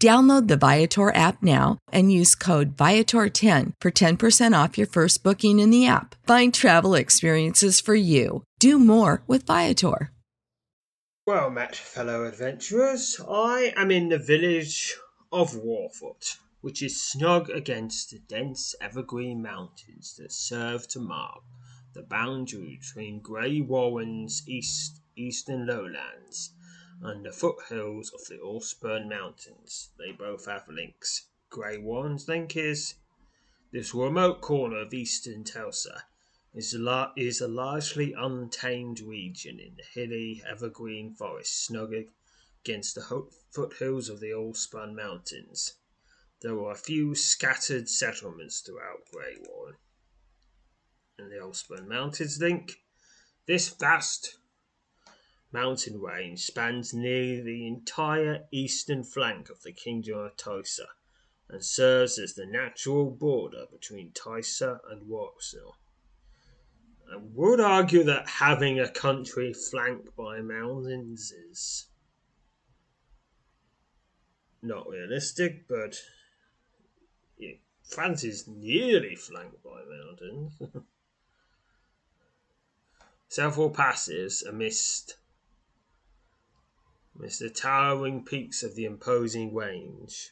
Download the Viator app now and use code Viator10 for 10% off your first booking in the app. Find travel experiences for you. Do more with Viator. Well met, fellow adventurers. I am in the village of Warfoot, which is snug against the dense evergreen mountains that serve to mark the boundary between Grey Warren's east, eastern lowlands and the foothills of the Allspurn Mountains. They both have links. Grey Warren's link is this remote corner of eastern Telsa is a, is a largely untamed region in the hilly evergreen forest snug against the ho- foothills of the Allspurn Mountains. There are a few scattered settlements throughout Grey Warren. And the Allspurn Mountains link this vast mountain range spans nearly the entire eastern flank of the Kingdom of Tysa and serves as the natural border between Tysa and Warsaw. I would argue that having a country flanked by mountains is not realistic, but yeah, France is nearly flanked by mountains. Several passes amidst it's the towering peaks of the imposing range.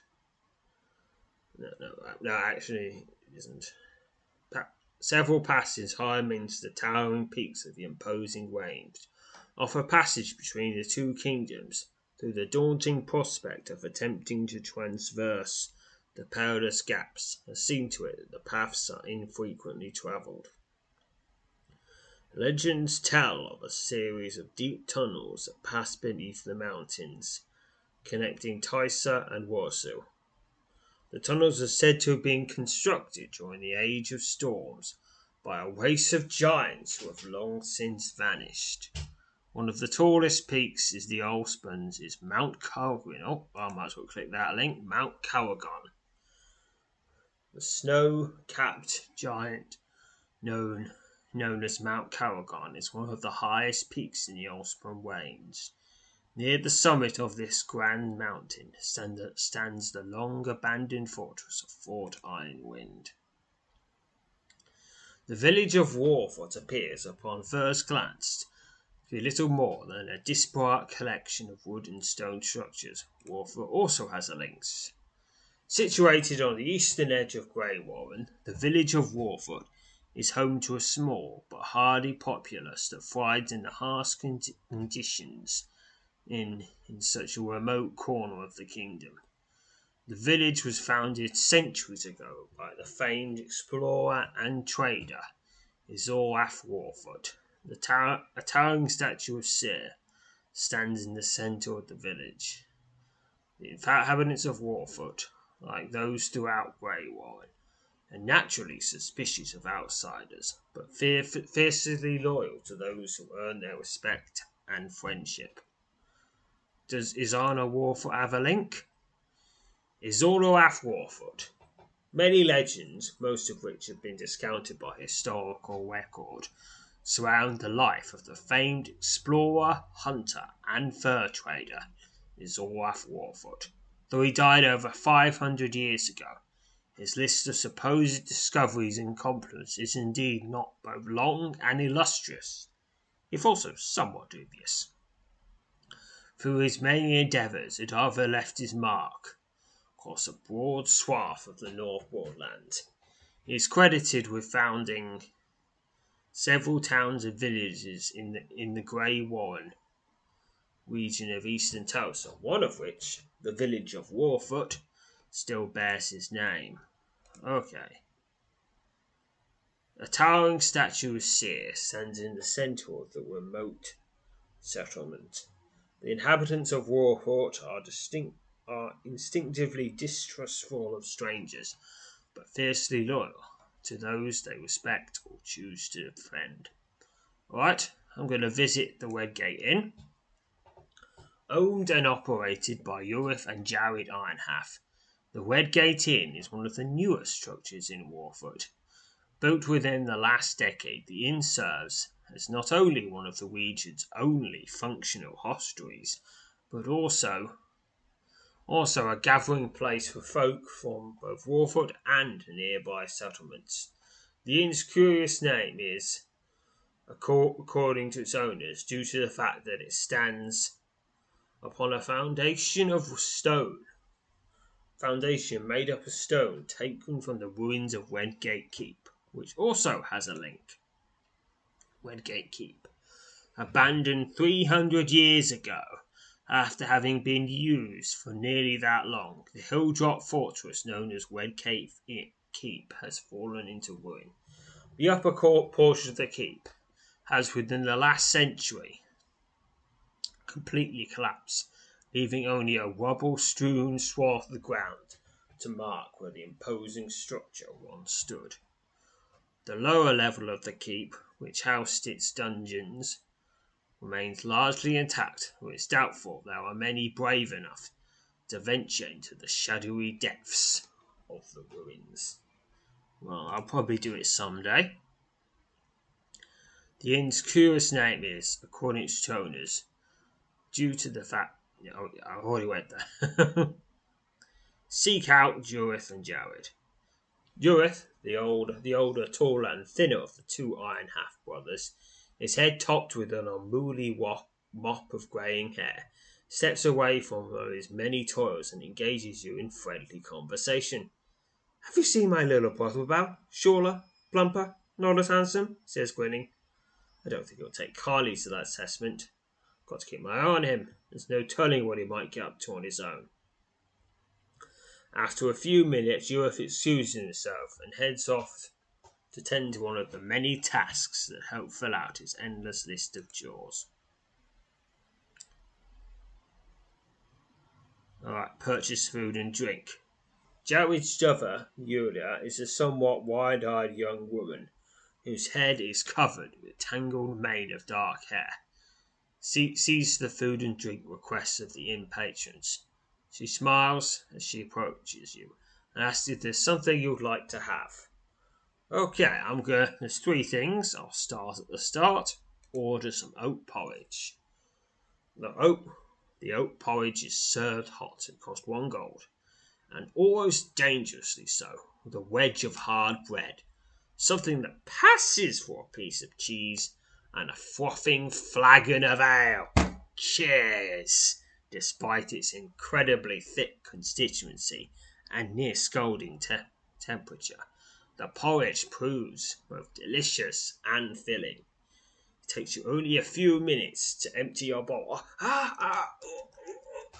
No, no, no, actually, it isn't. Pa- several passes high amidst the towering peaks of the imposing range offer passage between the two kingdoms through the daunting prospect of attempting to traverse the perilous gaps has seen to it that the paths are infrequently travelled. Legends tell of a series of deep tunnels that pass beneath the mountains, connecting Tysa and Warsaw. The tunnels are said to have been constructed during the Age of Storms by a race of giants who have long since vanished. One of the tallest peaks is the Allspurns is Mount Carrigan. Oh, I might as well click that link. Mount Carrigan. The snow-capped giant known known as Mount Carrigan, is one of the highest peaks in the Allspurn Range. Near the summit of this grand mountain stands the long abandoned fortress of Fort Ironwind. The village of Warfoot appears, upon first glance, to be little more than a disparate collection of wood and stone structures. Warfoot also has a links. Situated on the eastern edge of Grey Warren, the village of Warfoot is home to a small but hardy populace that thrives in the harsh conditions in, in such a remote corner of the kingdom. The village was founded centuries ago by the famed explorer and trader Isoraf Warfoot. The tower, a towering statue of Cyr stands in the centre of the village. The inhabitants of Warfoot, like those throughout Grey Are naturally suspicious of outsiders, but fiercely loyal to those who earn their respect and friendship. Does Izana Warfoot have a link? Izora Warfoot. Many legends, most of which have been discounted by historical record, surround the life of the famed explorer, hunter, and fur trader Izoraf Warfoot. Though he died over 500 years ago, his list of supposed discoveries and compliments is indeed not both long and illustrious, if also somewhat dubious. Through his many endeavours, it ever left his mark across a broad swath of the North Broadland. He is credited with founding several towns and villages in the, in the Grey Warren region of eastern Tulsa, one of which, the village of Warfoot, still bears his name. Okay. A towering statue of Seer stands in the center of the remote settlement. The inhabitants of Warfoot are distinct are instinctively distrustful of strangers, but fiercely loyal to those they respect or choose to defend. Alright, I'm going to visit the Redgate Inn owned and operated by Urith and Jared Ironhalf. The Redgate Inn is one of the newest structures in Warfoot. Built within the last decade, the inn serves as not only one of the region's only functional hostelries, but also also a gathering place for folk from both Warfoot and nearby settlements. The inn's curious name is, according to its owners, due to the fact that it stands upon a foundation of stone. Foundation made up of stone taken from the ruins of Redgate Keep, which also has a link. Redgate Keep, abandoned 300 years ago, after having been used for nearly that long, the hill drop fortress known as Redgate Keep has fallen into ruin. The upper court portion of the keep has, within the last century, completely collapse, leaving only a rubble strewn swath of ground to mark where the imposing structure once stood. The lower level of the keep, which housed its dungeons, remains largely intact, though it's doubtful there are many brave enough to venture into the shadowy depths of the ruins. Well, I'll probably do it some day. The inn's curious name is, according to its owners, due to the fact you know, I already went there. Seek out Jurith and Jared. Jurith, the old, the older, taller, and thinner of the two Iron Half brothers, his head topped with an unruly mop of greying hair, steps away from his many toils and engages you in friendly conversation. Have you seen my little brother about? Shorter, plumper, not as handsome? says grinning. I don't think he'll take Carly to that assessment. Got to keep my eye on him. There's no telling what he might get up to on his own. After a few minutes, Uriff excuses himself and heads off to tend to one of the many tasks that help fill out his endless list of chores. Alright, purchase food and drink. Jared's mother, Yulia, is a somewhat wide eyed young woman whose head is covered with a tangled mane of dark hair sees the food and drink requests of the inn patrons. She smiles as she approaches you and asks if there's something you'd like to have. Okay, I'm good. There's three things. I'll start at the start. Order some oat porridge. The oat, the oat porridge is served hot. and costs one gold, and almost dangerously so, with a wedge of hard bread, something that passes for a piece of cheese and a frothing flagon of ale. Cheers! Despite its incredibly thick constituency and near scalding te- temperature, the porridge proves both delicious and filling. It takes you only a few minutes to empty your bowl. Ah, ah,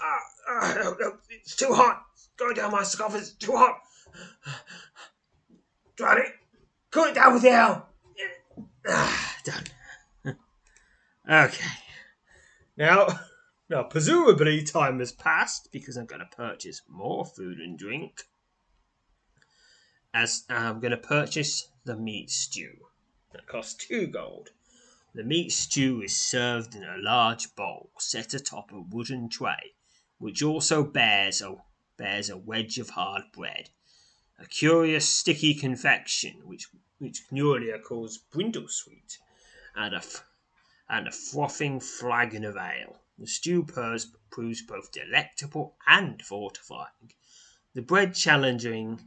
ah, ah, it's too hot. It's going down my esophagus. It's too hot. Try it. Cool it down with the ale. Ah, done. Okay. Now, Now, presumably, time has passed because I'm going to purchase more food and drink. As uh, I'm going to purchase the meat stew. That costs two gold. The meat stew is served in a large bowl set atop a wooden tray, which also bears a, bears a wedge of hard bread, a curious sticky confection which, which Nuria calls brindle sweet, and a, and a frothing flagon of ale. The stew proves both delectable and fortifying, the bread challenging,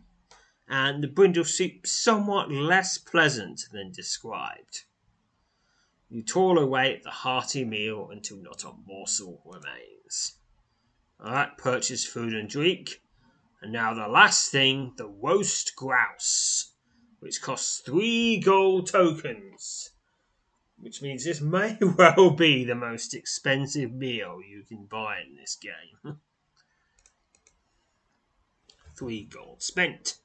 and the brindle soup somewhat less pleasant than described. You toil away at the hearty meal until not a morsel remains. Alright, purchase food and drink. And now the last thing, the roast grouse, which costs three gold tokens. Which means this may well be the most expensive meal you can buy in this game. three gold spent.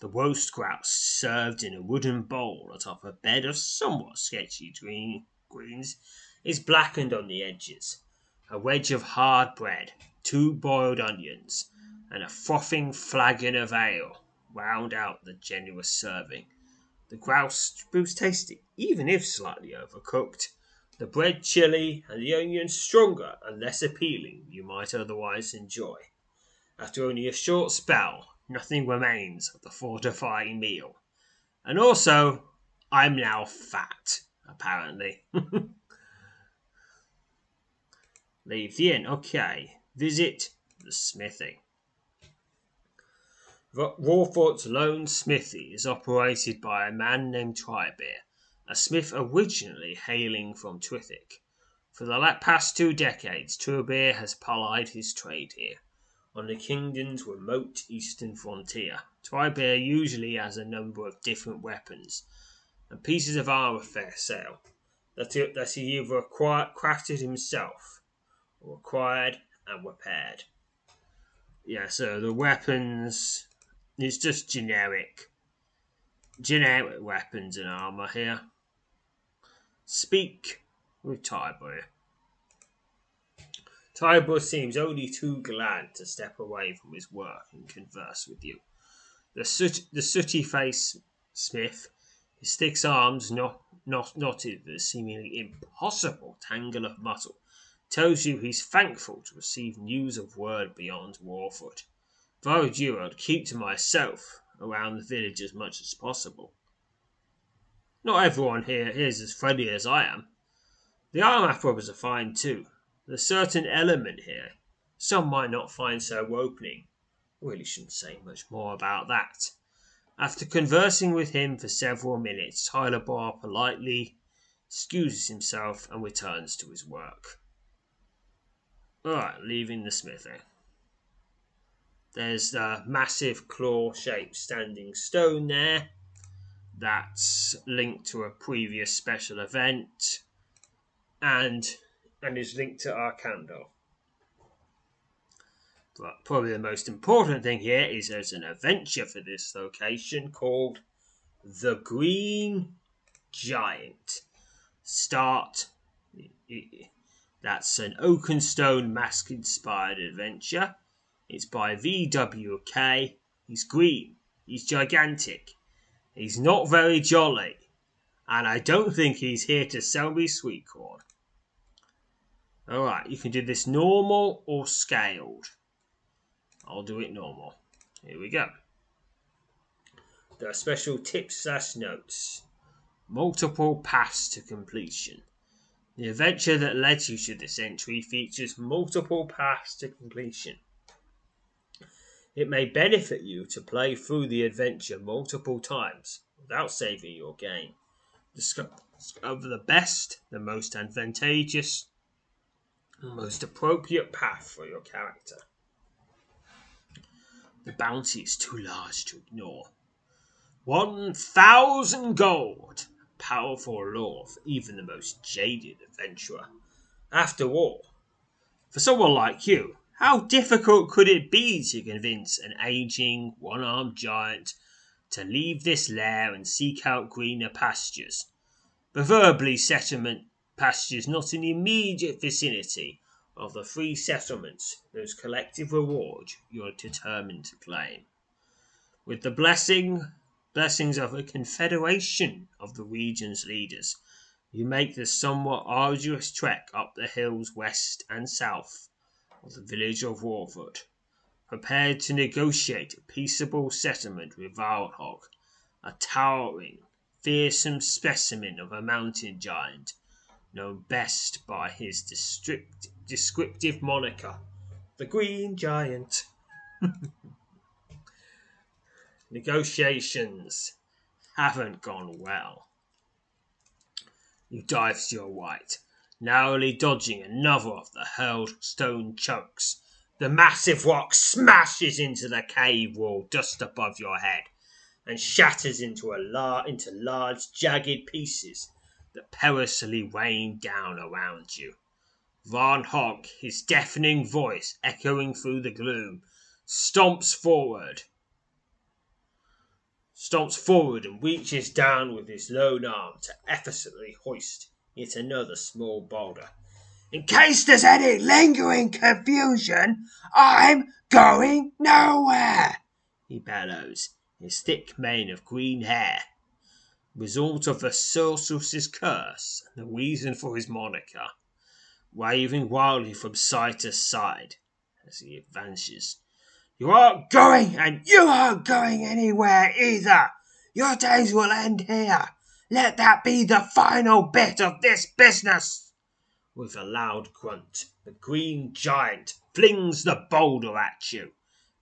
The roast grouse served in a wooden bowl atop a bed of somewhat sketchy green greens is blackened on the edges. A wedge of hard bread, two boiled onions, and a frothing flagon of ale round out the generous serving. The grouse proves tasty, even if slightly overcooked. The bread chilly and the onions stronger and less appealing you might otherwise enjoy. After only a short spell, nothing remains of the fortifying meal. And also, I'm now fat, apparently. Leave the inn. Okay. Visit the smithy. Rawfort's lone smithy is operated by a man named Tribeer, a smith originally hailing from Twithick. For the past two decades, Tribeer has plied his trade here, on the kingdom's remote eastern frontier. Tribeer usually has a number of different weapons and pieces of armor for sale that he, that he either acquired, crafted himself or acquired and repaired. Yeah, so the weapons it's just generic. Generic weapons and armor here. Speak with Tybur. Tybur seems only too glad to step away from his work and converse with you. The, soot, the sooty face smith, his thick arms not, not knotted with a seemingly impossible tangle of muscle, tells you he's thankful to receive news of word beyond Warfoot. If I were you, I'd keep to myself around the village as much as possible. Not everyone here is as friendly as I am. The Armath brothers are fine too. There's a certain element here some might not find so opening. Really shouldn't say much more about that. After conversing with him for several minutes, Tyler Barr politely excuses himself and returns to his work. Alright, leaving the smithy. There's a massive claw shaped standing stone there that's linked to a previous special event and and is linked to our candle. But probably the most important thing here is there's an adventure for this location called The Green Giant. Start. That's an Oakenstone mask inspired adventure. It's by VWK. He's green. He's gigantic. He's not very jolly. And I don't think he's here to sell me sweet corn. Alright, you can do this normal or scaled. I'll do it normal. Here we go. There are special tips slash notes. Multiple paths to completion. The adventure that led you to this entry features multiple paths to completion. It may benefit you to play through the adventure multiple times without saving your game. Discover the best, the most advantageous, the most appropriate path for your character. The bounty is too large to ignore. One thousand gold! Powerful law for even the most jaded adventurer. After all, for someone like you, how difficult could it be to convince an aging, one armed giant to leave this lair and seek out greener pastures? Preferably settlement pastures not in the immediate vicinity of the free settlements whose collective reward you are determined to claim. With the blessing blessings of a confederation of the region's leaders, you make the somewhat arduous trek up the hills west and south of the village of Warford, prepared to negotiate a peaceable settlement with Varlhog, a towering, fearsome specimen of a mountain giant, known best by his descriptive moniker, the Green Giant. Negotiations haven't gone well. You dive to your right, narrowly dodging another of the hurled stone chunks. The massive rock smashes into the cave wall just above your head and shatters into a lar- into large jagged pieces that perilously rain down around you. Varnhog, his deafening voice echoing through the gloom, stomps forward stomps forward and reaches down with his lone arm to effortlessly hoist yet another small boulder. In case there's any lingering confusion, I'm going nowhere, he bellows, his thick mane of green hair, result of the sorceress's curse and the reason for his moniker, waving wildly from side to side as he advances you aren't going, and you aren't going anywhere either. Your days will end here. Let that be the final bit of this business. With a loud grunt, the green giant flings the boulder at you.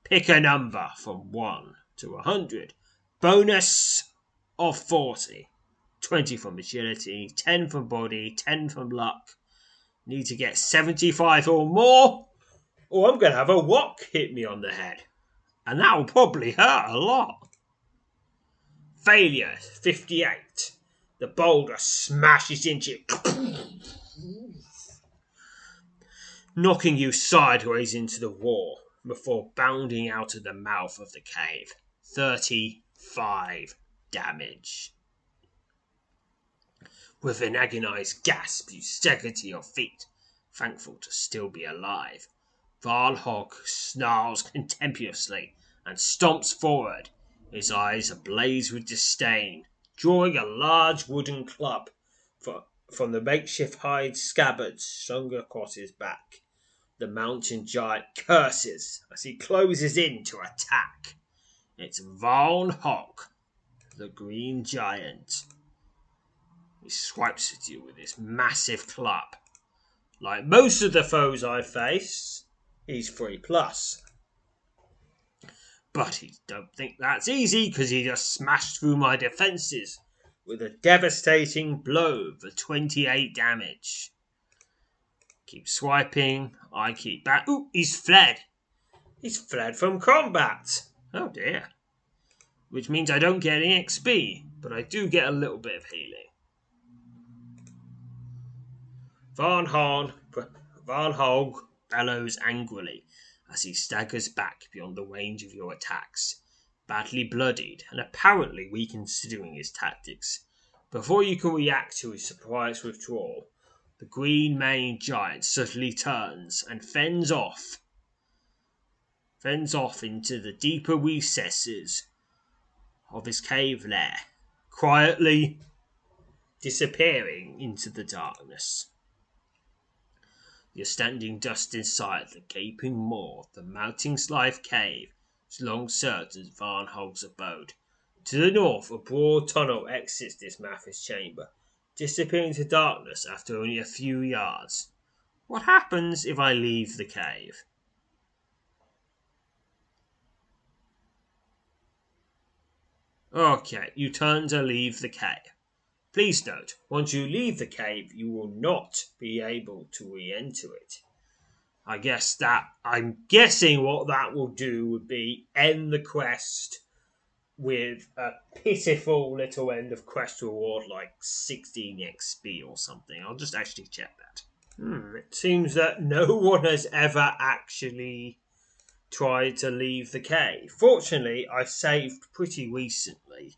Pick a number from 1 to a 100. Bonus of 40. 20 from agility, 10 from body, 10 from luck. Need to get 75 or more or I'm going to have a wok hit me on the head. And that will probably hurt a lot. Failure 58. The boulder smashes into you, knocking you sideways into the wall before bounding out of the mouth of the cave. 35 damage. With an agonized gasp, you stagger to your feet, thankful to still be alive. Varlhog snarls contemptuously and stomps forward, his eyes ablaze with disdain, drawing a large wooden club from the makeshift hide scabbard strung across his back. The mountain giant curses as he closes in to attack. It's Varlhog, the green giant. He swipes at you with his massive club. Like most of the foes I face, he's 3 plus. But he don't think that's easy because he just smashed through my defences with a devastating blow for 28 damage. Keep swiping, I keep back. Ooh, he's fled. He's fled from combat. Oh dear. Which means I don't get any XP, but I do get a little bit of healing. Van Horn, Van Hog bellows angrily as he staggers back beyond the range of your attacks, badly bloodied and apparently reconsidering his tactics. Before you can react to his surprise withdrawal, the green maned giant suddenly turns and fends off fends off into the deeper recesses of his cave lair, quietly disappearing into the darkness. You're standing just inside the gaping maw of the mounting Life cave, which long served as Varnhog's abode. To the north, a broad tunnel exits this Mathis chamber, disappearing into darkness after only a few yards. What happens if I leave the cave? Okay, you turn to leave the cave. Please note, once you leave the cave, you will not be able to re-enter it. I guess that I'm guessing what that will do would be end the quest with a pitiful little end of quest reward like 16 XP or something. I'll just actually check that. Hmm, it seems that no one has ever actually tried to leave the cave. Fortunately, I saved pretty recently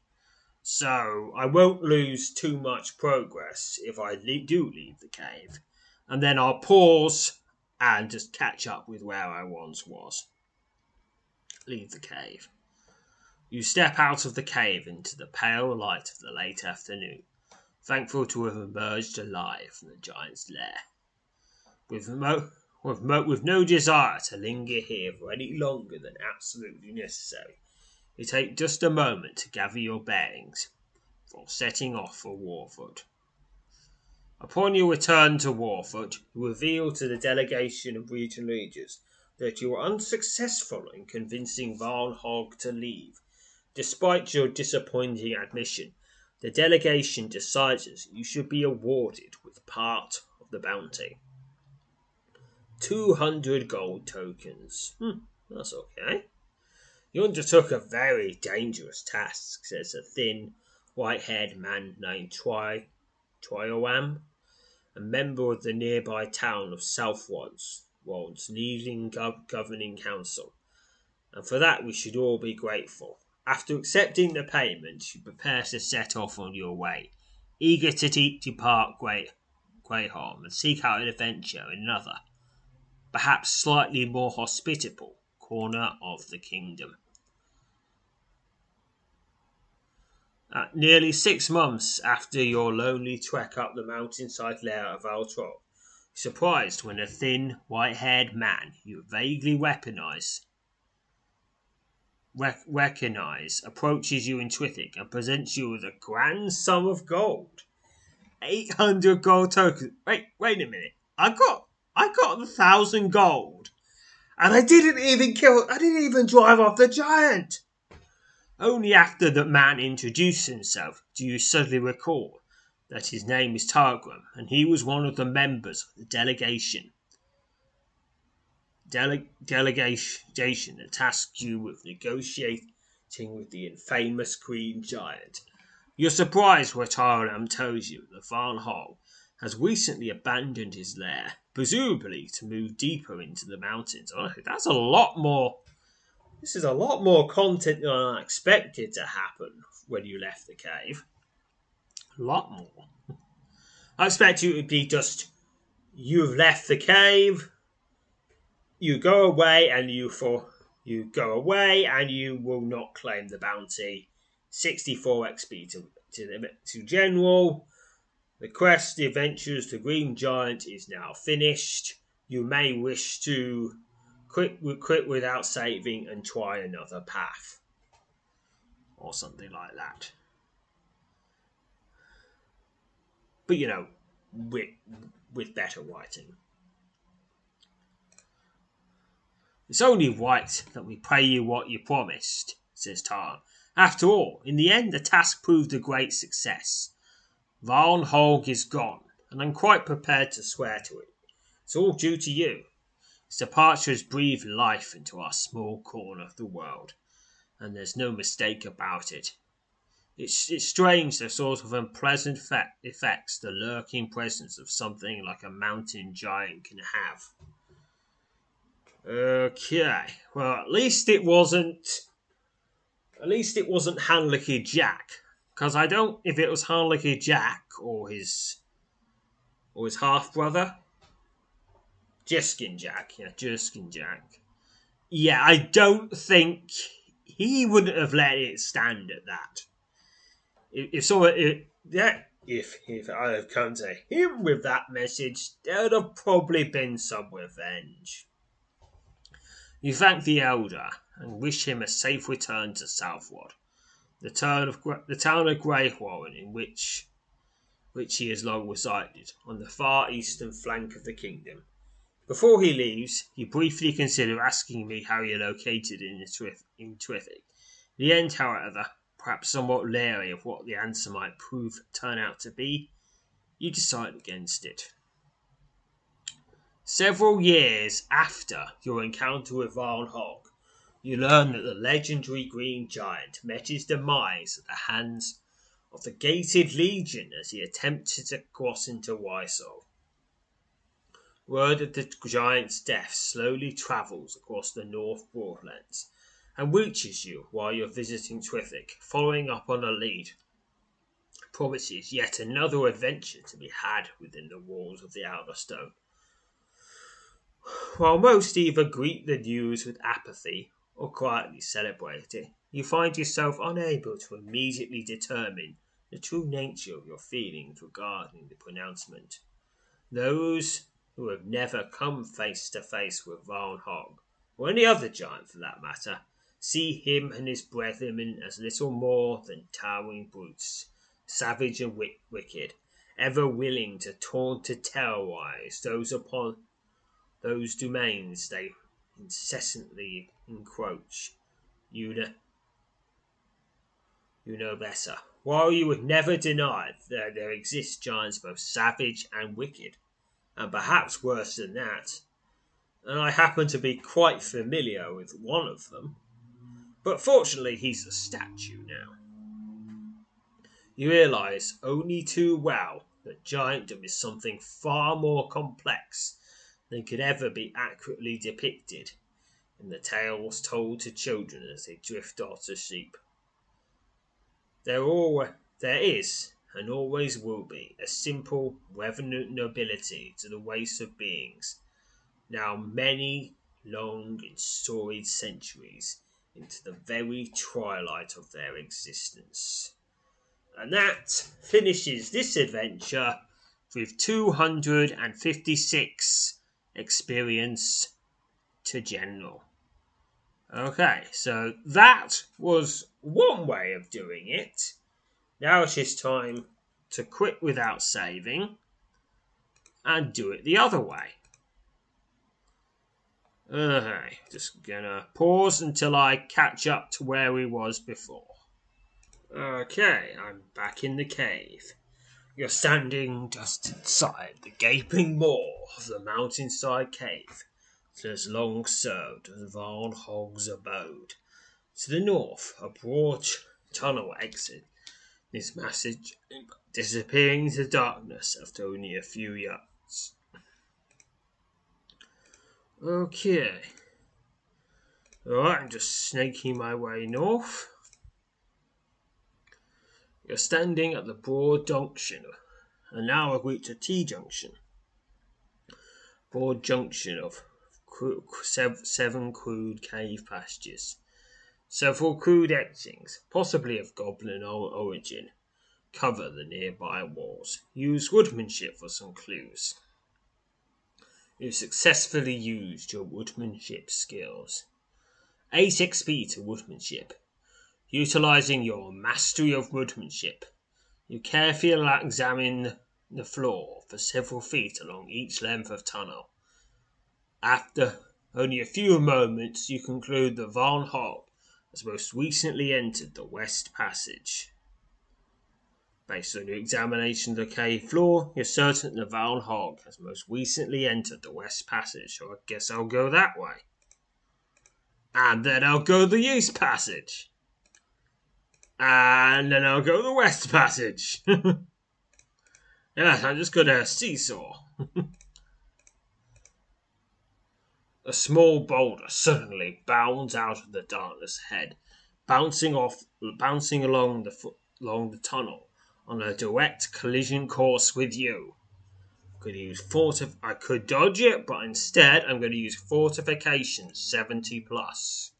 so I won't lose too much progress if I le- do leave the cave. And then I'll pause and just catch up with where I once was. Leave the cave. You step out of the cave into the pale light of the late afternoon, thankful to have emerged alive from the giant's lair. With, mo- with, mo- with no desire to linger here for any longer than absolutely necessary, you take just a moment to gather your bearings before setting off for Warfoot. Upon your return to Warfoot, you reveal to the delegation of regional leaders that you were unsuccessful in convincing Varnhog to leave. Despite your disappointing admission, the delegation decides that you should be awarded with part of the bounty. 200 gold tokens. Hmm, that's okay. You undertook a very dangerous task, says a thin, white haired man named Twy Twiowam, a member of the nearby town of Southwoods, Wald's leading gov- governing council, and for that we should all be grateful. After accepting the payment, you prepare to set off on your way, eager to te- depart Grey- Greyholm and seek out an adventure in another, perhaps slightly more hospitable corner of the kingdom. At nearly six months after your lonely trek up the mountainside lair of Altrop, surprised when a thin, white-haired man you vaguely weaponize rec- recognize approaches you in Twithick and presents you with a grand sum of gold. 800 gold tokens. Wait, wait a minute. I got I got the thousand gold. And I didn't even kill I didn't even drive off the giant. Only after the man introduced himself do you suddenly recall that his name is Targram and he was one of the members of the delegation. Dele- delegation that tasked you with negotiating with the infamous Green Giant. You're surprised when Targram tells you that Van Hall has recently abandoned his lair, presumably to move deeper into the mountains. Oh, that's a lot more this is a lot more content than I expected to happen when you left the cave. A lot more. I expect you to be just you've left the cave, you go away and you for you go away and you will not claim the bounty. 64 XP to to, to general. The quest, the adventures to Green Giant is now finished. You may wish to quit quit without saving and try another path. Or something like that. But you know with with better writing. It's only right that we pay you what you promised says tar after all in the end the task proved a great success. Varnholg is gone and i'm quite prepared to swear to it. It's all due to you his departure has breathed life into our small corner of the world, and there's no mistake about it. It's, strange the sort of unpleasant fe- effects the lurking presence of something like a mountain giant can have. Okay, well, at least it wasn't. At least it wasn't Handlicky Jack, because I don't. If it was Handlicky Jack or his or his half brother, Jiskin Jack, yeah, Jiskin Jack. Yeah, I don't think he wouldn't have let it stand at that. If, if someone, if, yeah, if if I have come to him with that message, there would have probably been some revenge. You thank the elder and wish him a safe return to Southwood, the town of the town of Greywarren, in which which he has long resided, on the far eastern flank of the kingdom. Before he leaves, you briefly consider asking me how you're located in, Twithick. The end, however, perhaps somewhat leery of what the answer might prove turn out to be, you decide against it. Several years after your encounter with Varnhog, you learn that the legendary Green Giant met his demise at the hands of the Gated Legion as he attempted to cross into Wysol. Word of the giant's death slowly travels across the North Broadlands and reaches you while you're visiting Twithick, following up on a lead. Promises yet another adventure to be had within the walls of the Outer Stone. While most either greet the news with apathy or quietly celebrate it, you find yourself unable to immediately determine the true nature of your feelings regarding the pronouncement. Those who have never come face to face with Varn Hog, or any other giant for that matter, see him and his brethren as little more than towering brutes, savage and wicked, ever willing to taunt to terrorize those upon those domains they incessantly encroach. You know, you know better. While you would never deny that there exist giants both savage and wicked, and perhaps worse than that, and I happen to be quite familiar with one of them, but fortunately he's a statue now. You realize only too well that giantdom is something far more complex than could ever be accurately depicted in the tales told to children as they drift off to sleep. There, all, there is, and always will be, a simple, reverent nobility to the ways of beings, now many long and storied centuries into the very twilight of their existence. And that finishes this adventure with 256 experience to general. Okay, so that was one way of doing it. Now it is time to quit without saving and do it the other way. Okay, just gonna pause until I catch up to where we was before. Okay, I'm back in the cave. You're standing just inside the gaping maw of the mountainside cave that has long served as Varn Hog's abode. To the north, a broad tunnel exit this message, disappearing into darkness after only a few yards. Okay. Alright, I'm just snaking my way north. You're standing at the broad junction, and now I've reached a T junction. Broad junction of seven crude cave passages. Several crude etchings, possibly of goblin origin, cover the nearby walls. Use woodmanship for some clues. You've successfully used your woodmanship skills. 8 XP to woodmanship. Utilizing your mastery of woodmanship, you carefully examine the floor for several feet along each length of tunnel. After only a few moments, you conclude that Varn Hog has most recently entered the West Passage. Based on your examination of the cave floor, you're certain that Varn Hog has most recently entered the West Passage, so I guess I'll go that way. And then I'll go the East Passage. And then I'll go the West Passage. yes, I'm just gonna seesaw. a small boulder suddenly bounds out of the darkness ahead, bouncing off, bouncing along the along the tunnel on a direct collision course with you. I Could use fortif- I could dodge it, but instead I'm going to use fortification 70 plus.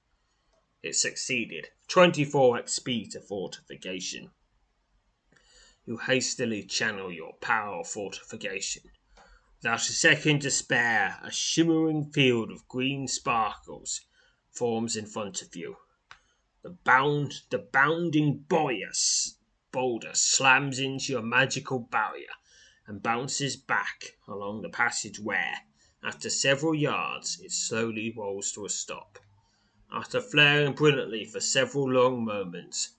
It succeeded. 24 XP to fortification. You hastily channel your power of fortification. Without a second to spare, a shimmering field of green sparkles forms in front of you. The bound, the bounding boulder slams into your magical barrier and bounces back along the passage where, after several yards, it slowly rolls to a stop. After flaring brilliantly for several long moments,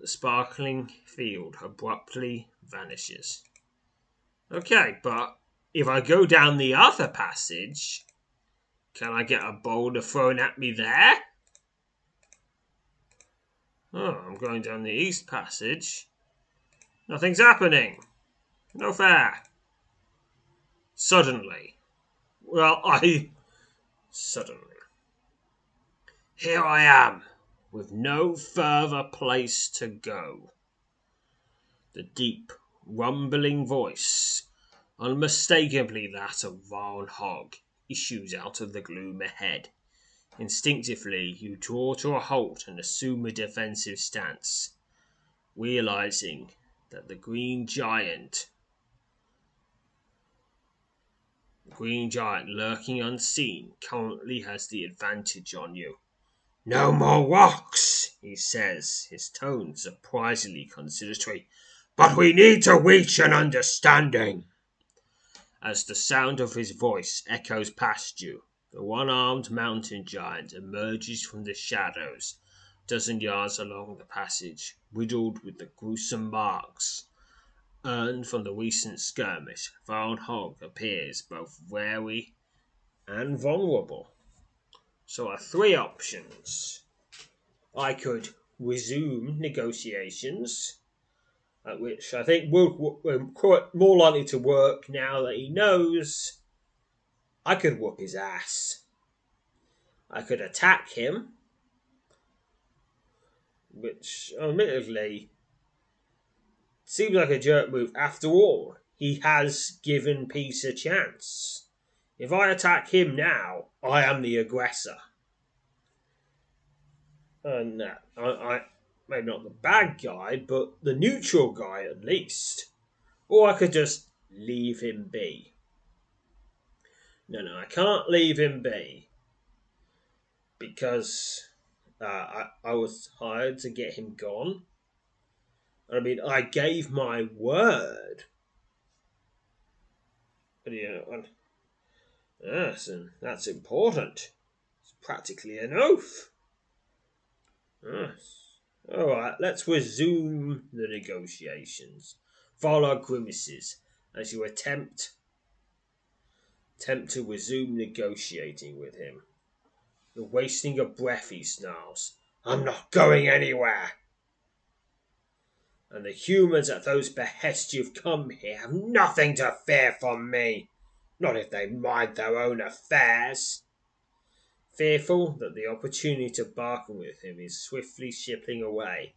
the sparkling field abruptly vanishes. Okay, but if I go down the other passage, can I get a boulder thrown at me there? Oh, I'm going down the east passage. Nothing's happening. No fair. Suddenly. Well, I. Suddenly. Here I am, with no further place to go. The deep, rumbling voice, unmistakably that of Varn Hog, issues out of the gloom ahead. Instinctively, you draw to a halt and assume a defensive stance, realizing that the green giant the green giant lurking unseen currently has the advantage on you. No more rocks, he says, his tone surprisingly conciliatory. But we need to reach an understanding. As the sound of his voice echoes past you, the one armed mountain giant emerges from the shadows, a dozen yards along the passage, riddled with the gruesome marks earned from the recent skirmish. Hog appears both wary and vulnerable. So are three options. I could resume negotiations, at which I think will, will more likely to work now that he knows I could whoop his ass. I could attack him, which admittedly seems like a jerk move. After all, he has given peace a chance. If I attack him now, I am the aggressor. And uh, I, maybe not the bad guy, but the neutral guy at least. Or I could just leave him be. No, no, I can't leave him be because uh, I, I was hired to get him gone. I mean, I gave my word. But, you know, and, yes, and that's important. It's practically an oath. Yes. All right, let's resume the negotiations. Follow grimaces as you attempt attempt to resume negotiating with him. You're wasting your breath, he snarls. I'm not going anywhere. And the humans at whose behest you've come here have nothing to fear from me, not if they mind their own affairs. Fearful that the opportunity to bargain with him is swiftly slipping away,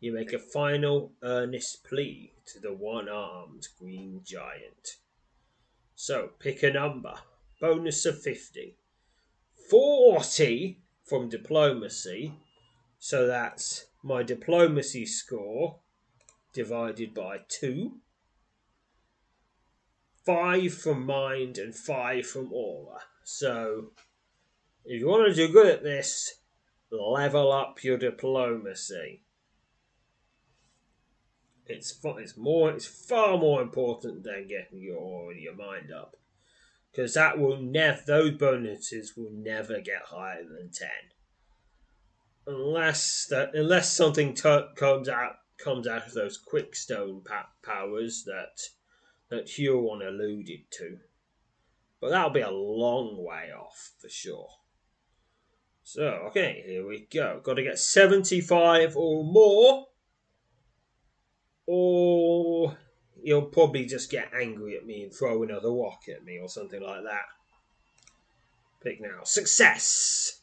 you make a final earnest plea to the one armed green giant. So pick a number. Bonus of 50. 40 from diplomacy. So that's my diplomacy score divided by 2. 5 from mind and 5 from aura. So if you want to do good at this, level up your diplomacy. It's it's more it's far more important than getting your your mind up, because that will never those bonuses will never get higher than ten, unless that unless something t- comes out comes out of those quickstone pa- powers that that Huron alluded to, but that'll be a long way off for sure. So okay, here we go. Got to get seventy five or more or he'll probably just get angry at me and throw another rock at me or something like that. Pick now. Success!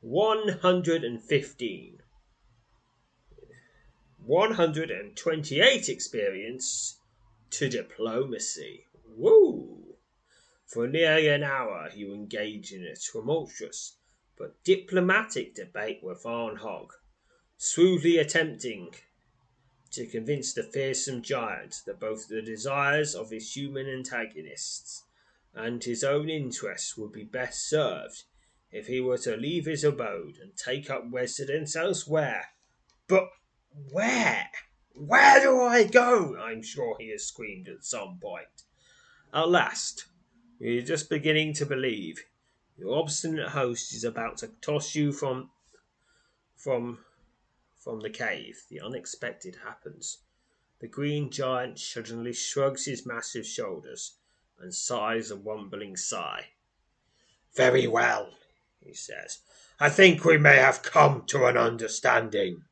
115. 128 experience to diplomacy. Woo! For nearly an hour you engage in a tumultuous but diplomatic debate with Hog, smoothly attempting to convince the fearsome giant that both the desires of his human antagonists and his own interests would be best served if he were to leave his abode and take up residence elsewhere. But where? Where do I go? I'm sure he has screamed at some point. At last, we are just beginning to believe your obstinate host is about to toss you from from from the cave, the unexpected happens. The green giant suddenly shrugs his massive shoulders and sighs a rumbling sigh. Very well, he says. I think we may have come to an understanding.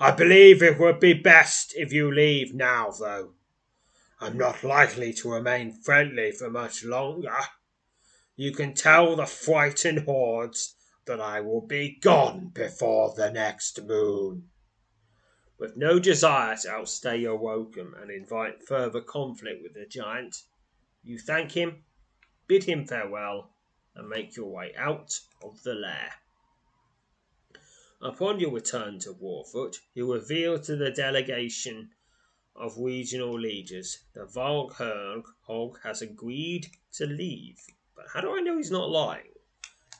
I believe it would be best if you leave now, though. I'm not likely to remain friendly for much longer. You can tell the frightened hordes that I will be gone before the next moon. With no desire to outstay your welcome and invite further conflict with the giant, you thank him, bid him farewell, and make your way out of the lair. Upon your return to Warfoot, you reveal to the delegation of regional leaders that Valkherg Hog has agreed to leave. But how do I know he's not lying?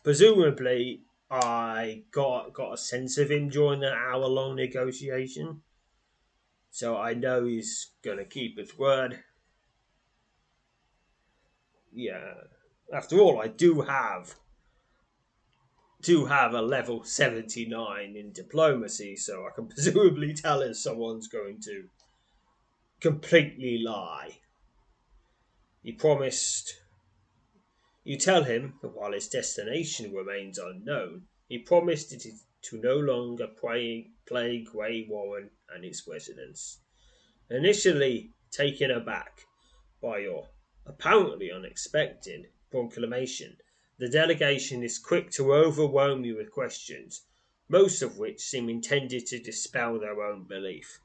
Presumably, I got got a sense of him during the hour long negotiation, so I know he's gonna keep his word. Yeah, after all, I do have do have a level 79 in diplomacy, so I can presumably tell if someone's going to completely lie. He promised. You tell him that while his destination remains unknown, he promised it to no longer play, play Grey Warren and its residents. Initially taken aback by your apparently unexpected proclamation, the delegation is quick to overwhelm you with questions, most of which seem intended to dispel their own belief.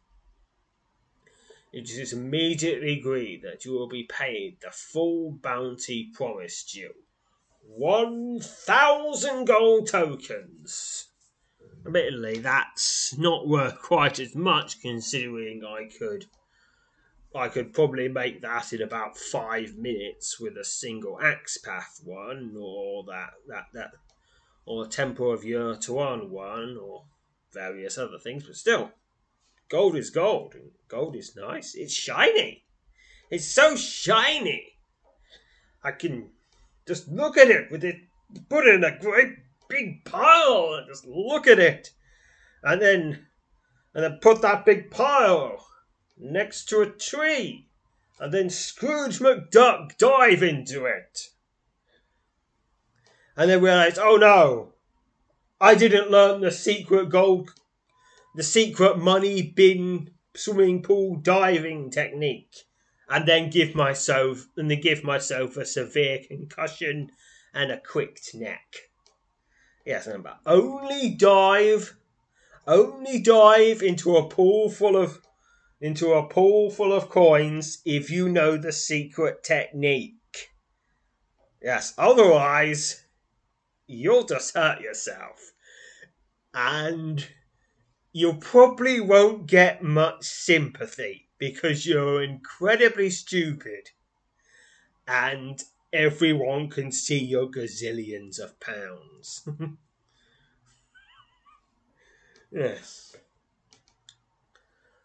It is immediately agreed that you will be paid the full bounty promised you. One thousand gold tokens. Admittedly, that's not worth quite as much considering I could I could probably make that in about five minutes with a single axe path one, or that that that, or Temple of Yurtuan one, or various other things. But still, gold is gold, and gold is nice. It's shiny. It's so shiny. I can just look at it with it, put it in a great big pile, and just look at it, and then and then put that big pile next to a tree, and then Scrooge McDuck dive into it. And then realize, oh no, I didn't learn the secret gold, the secret money bin swimming pool diving technique, and then give myself and then give myself a severe concussion and a quicked neck. Yes, remember, only dive, only dive into a pool full of into a pool full of coins if you know the secret technique. Yes, otherwise, you'll just hurt yourself. And you probably won't get much sympathy because you're incredibly stupid. And everyone can see your gazillions of pounds. yes.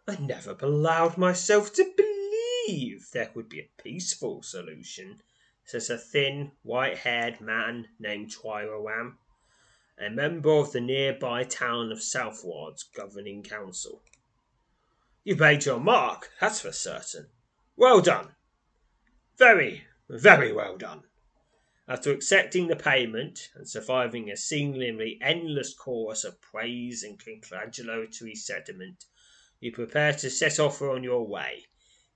I never allowed myself to believe there would be a peaceful solution, says a thin, white haired man named Twirawam, a member of the nearby town of Southward's governing council. You've made your mark, that's for certain. Well done. Very, very well done. After accepting the payment and surviving a seemingly endless chorus of praise and congratulatory sentiment, you prepare to set off on your way,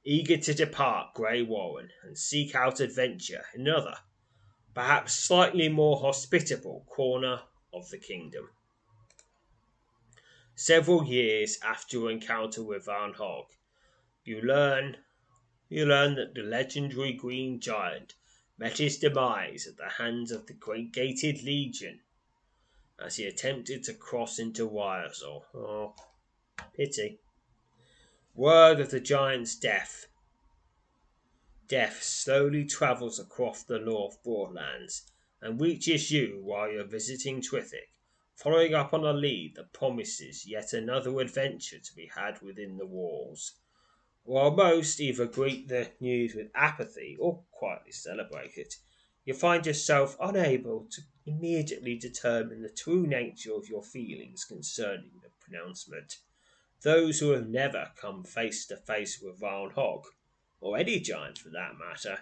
eager to depart Grey Warren and seek out adventure in another, perhaps slightly more hospitable corner of the kingdom. Several years after your encounter with Van Hog, you learn you learn that the legendary Green Giant met his demise at the hands of the Great Gated Legion as he attempted to cross into Wyresor. Oh, pity. Word of the giant's death. Death slowly travels across the North Broadlands and reaches you while you're visiting Twithick, following up on a lead that promises yet another adventure to be had within the walls. While most either greet the news with apathy or quietly celebrate it, you find yourself unable to immediately determine the true nature of your feelings concerning the pronouncement. Those who have never come face to face with Varn Hog, or any giant for that matter,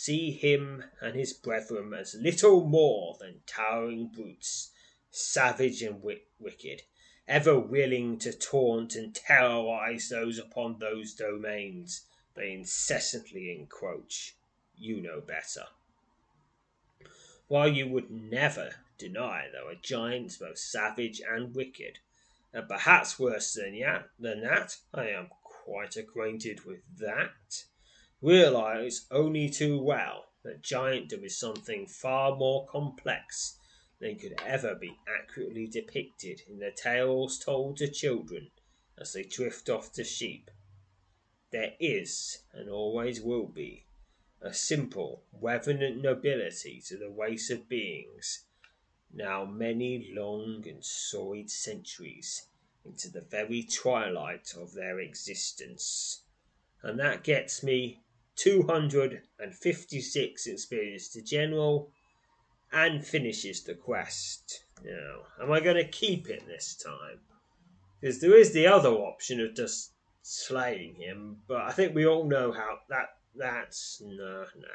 see him and his brethren as little more than towering brutes, savage and wicked, ever willing to taunt and terrorize those upon those domains they incessantly encroach. You know better. While you would never deny they were giants both savage and wicked, and perhaps worse than, ya- than that, I am quite acquainted with that, realize only too well that Giantdom is something far more complex than could ever be accurately depicted in the tales told to children as they drift off to sheep. There is, and always will be, a simple, reverent nobility to the race of beings, now many long and sordid centuries into the very twilight of their existence. And that gets me 256 experience to general and finishes the quest. Now, am I going to keep it this time? Because there is the other option of just slaying him, but I think we all know how that that's nah nah.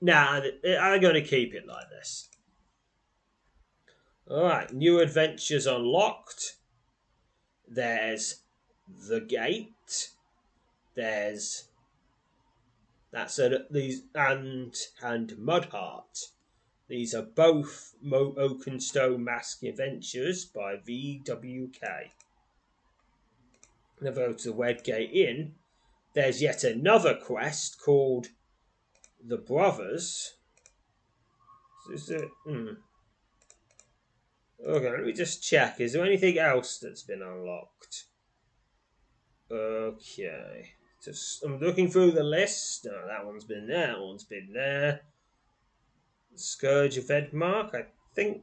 Nah, I'm going to keep it like this. Alright, new adventures unlocked. There's the gate. There's that's a, these and and Mudheart. These are both Mo- Oakenstone Mask Adventures by VWK. Now go to the Wedgate Inn. There's yet another quest called The Brothers. Is it? Hmm. Okay, let me just check. Is there anything else that's been unlocked? Okay. Just I'm looking through the list. No, that one's been there. That one's been there. Scourge of Edmark, I think.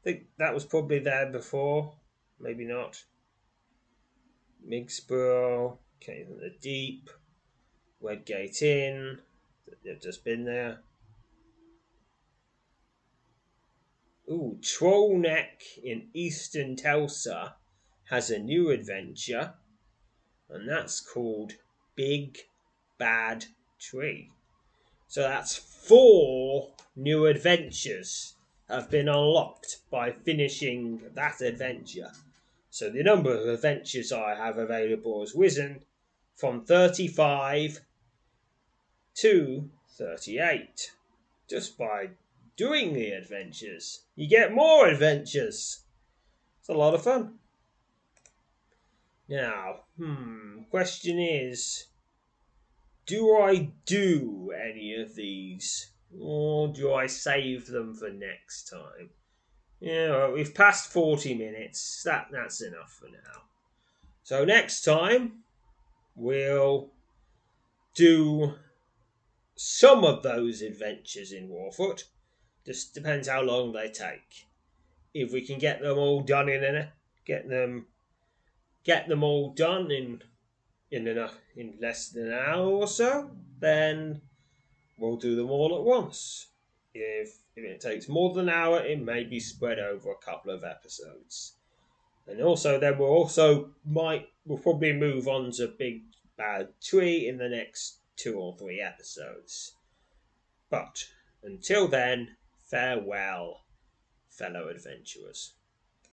I think that was probably there before. Maybe not. Migsborough, Cave in the Deep, Wedgate Inn. They've just been there. Ooh, Trollneck in Eastern Telsa has a new adventure, and that's called Big Bad Tree. So that's four new adventures have been unlocked by finishing that adventure. So the number of adventures I have available has risen from 35 to 38 just by doing the adventures. You get more adventures. It's a lot of fun. Now, hmm, question is do I do any of these or do I save them for next time? Yeah, well, we've passed 40 minutes. That that's enough for now. So next time we'll do some of those adventures in Warfoot. Just depends how long they take. If we can get them all done in a get them get them all done in in in less than an hour or so, then we'll do them all at once. If if it takes more than an hour, it may be spread over a couple of episodes. And also, then we'll also might we'll probably move on to Big Bad Tree in the next two or three episodes. But until then, farewell, fellow adventurers.